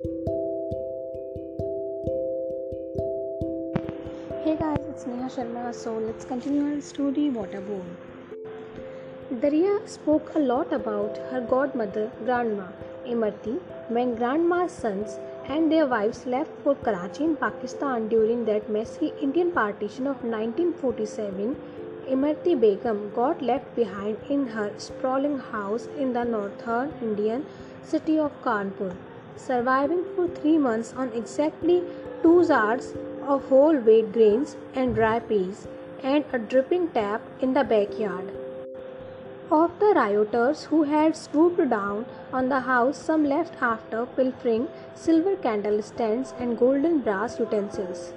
Hey guys, it's Neha Sharma. So let's continue our story Waterborne. Darya spoke a lot about her godmother, Grandma Imarti, when Grandma's sons and their wives left for Karachi in Pakistan during that messy Indian partition of 1947. Imarti Begum got left behind in her sprawling house in the northern Indian city of Kanpur, surviving for three months on exactly two yards of whole wheat grains and dry peas, and a dripping tap in the backyard. Of the rioters who had swooped down on the house, some left after pilfering silver candlestands and golden brass utensils.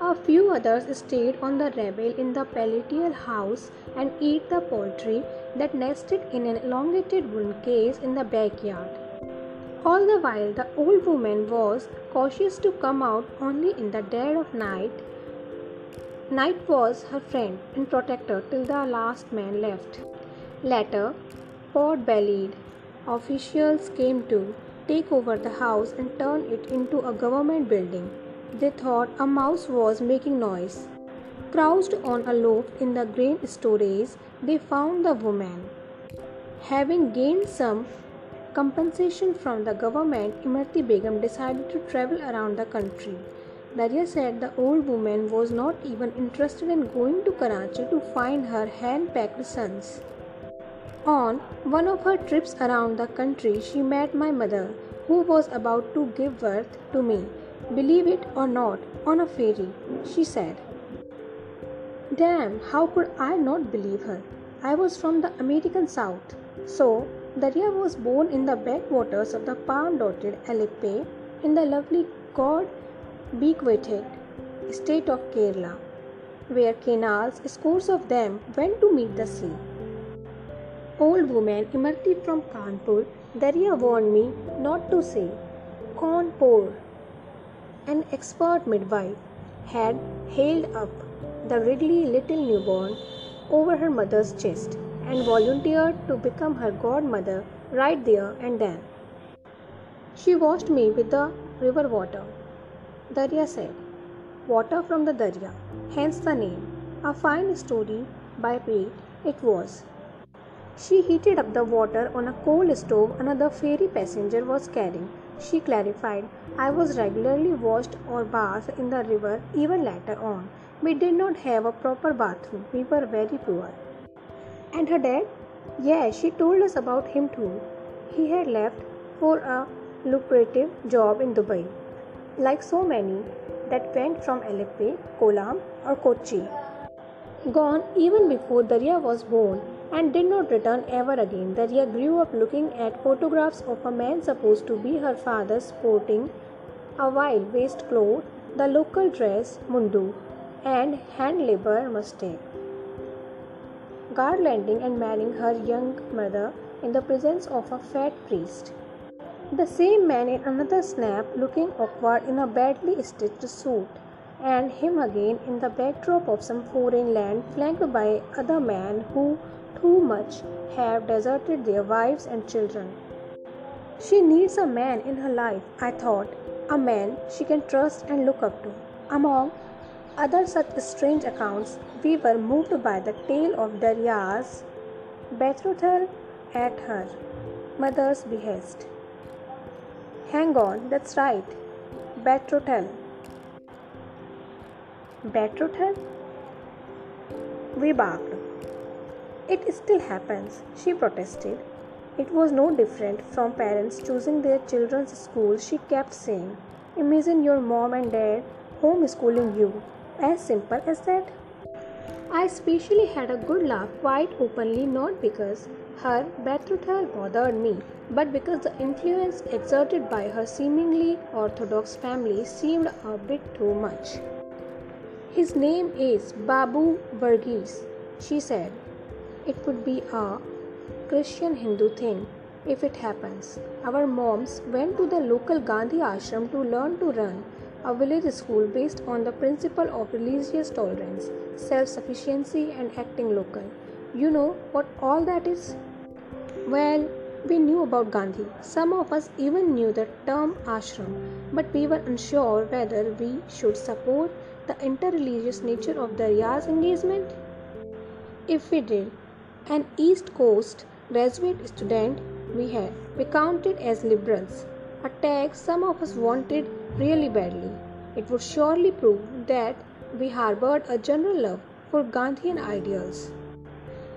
A few others stayed on the rebel in the palatial house and ate the poultry that nested in an elongated wooden case in the backyard. All the while, the old woman was cautious to come out only in the dead of night. Night was her friend and protector till the last man left. Later, pot bellied officials came to take over the house and turn it into a government building. They thought a mouse was making noise. Crouched on a loft in the grain storage, they found the woman. Having gained some compensation from the government, Imarti Begum decided to travel around the country. Darya said the old woman was not even interested in going to Karachi to find her hand packed sons. On one of her trips around the country, she met my mother, who was about to give birth to me. Believe it or not, on a ferry, she said. Damn, how could I not believe her? I was from the American South. So, Darya was born in the backwaters of the palm dotted Alleppey in the lovely God bequeathed state of Kerala, where canals, scores of them, went to meet the sea. Old woman Imarti from Kanpur, Darya warned me not to say Kanpur. An expert midwife had held up the wriggly little newborn over her mother's chest and volunteered to become her godmother right there and then. She washed me with the river water. Darya said, Water from the Darya, hence the name. A fine story by Pete it was. She heated up the water on a coal stove another ferry passenger was carrying. She clarified, I was regularly washed or bathed in the river even later on. We did not have a proper bathroom. We were very poor. And her dad? Yes, she told us about him too. He had left for a lucrative job in Dubai, like so many that went from Alleppey, Kollam, or Kochi. Gone even before Darya was born and did not return ever again. Darya grew up looking at photographs of a man supposed to be her father sporting a wild waistcoat, the local dress, mundu, and hand labor mustang garlanding and marrying her young mother in the presence of a fat priest. The same man in another snap looking awkward in a badly stitched suit, and him again in the backdrop of some foreign land flanked by other men who too much have deserted their wives and children. She needs a man in her life, I thought, a man she can trust and look up to. Among other such strange accounts, we were moved by the tale of Darya's betrothal at her mother's behest. Hang on, that's right, betrothal. Betrothal? We barked. It still happens, she protested. It was no different from parents choosing their children's school, she kept saying. Imagine your mom and dad homeschooling you. As simple as that. I especially had a good laugh quite openly, not because her betrothal bothered me, but because the influence exerted by her seemingly orthodox family seemed a bit too much. His name is Babu Varghese, she said. It would be a Christian Hindu thing if it happens. Our moms went to the local Gandhi ashram to learn to run a village school based on the principle of religious tolerance, self sufficiency, and acting local. You know what all that is? Well, we knew about Gandhi. Some of us even knew the term ashram, but we were unsure whether we should support the interreligious nature of Darya's engagement. If we did, an East Coast graduate student we had, we counted as liberals, a tag some of us wanted really badly. It would surely prove that we harbored a general love for Gandhian ideals.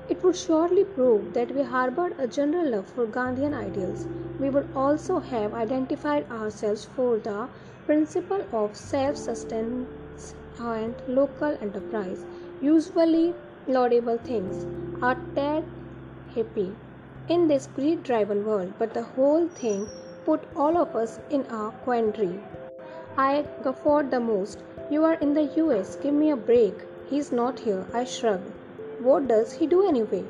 It would surely prove that we harbored a general love for Gandhian ideals. We would also have identified ourselves for the principle of self sustenance and local enterprise, usually laudable things, are tad happy in this greed driven world, but the whole thing put all of us in a quandary. I guffawed the most. You are in the US, give me a break. He's not here, I shrugged. What does he do anyway?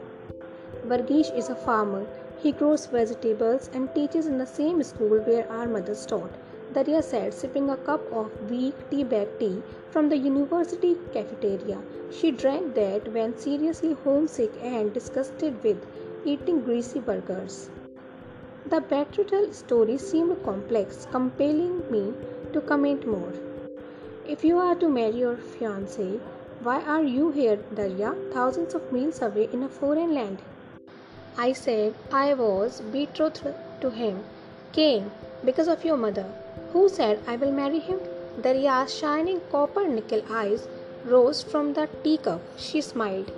Varghese is a farmer. He grows vegetables and teaches in the same school where our mothers taught. Darya said, sipping a cup of weak tea bag tea from the university cafeteria. She drank that when seriously homesick and disgusted with eating greasy burgers. The betrothal story seemed complex, compelling me to comment more. If you are to marry your fiancé, why are you here, Darya, thousands of miles away in a foreign land? I said I was betrothed to him. Came because of your mother. Who said I will marry him? Darya's shining copper nickel eyes rose from the teacup. She smiled.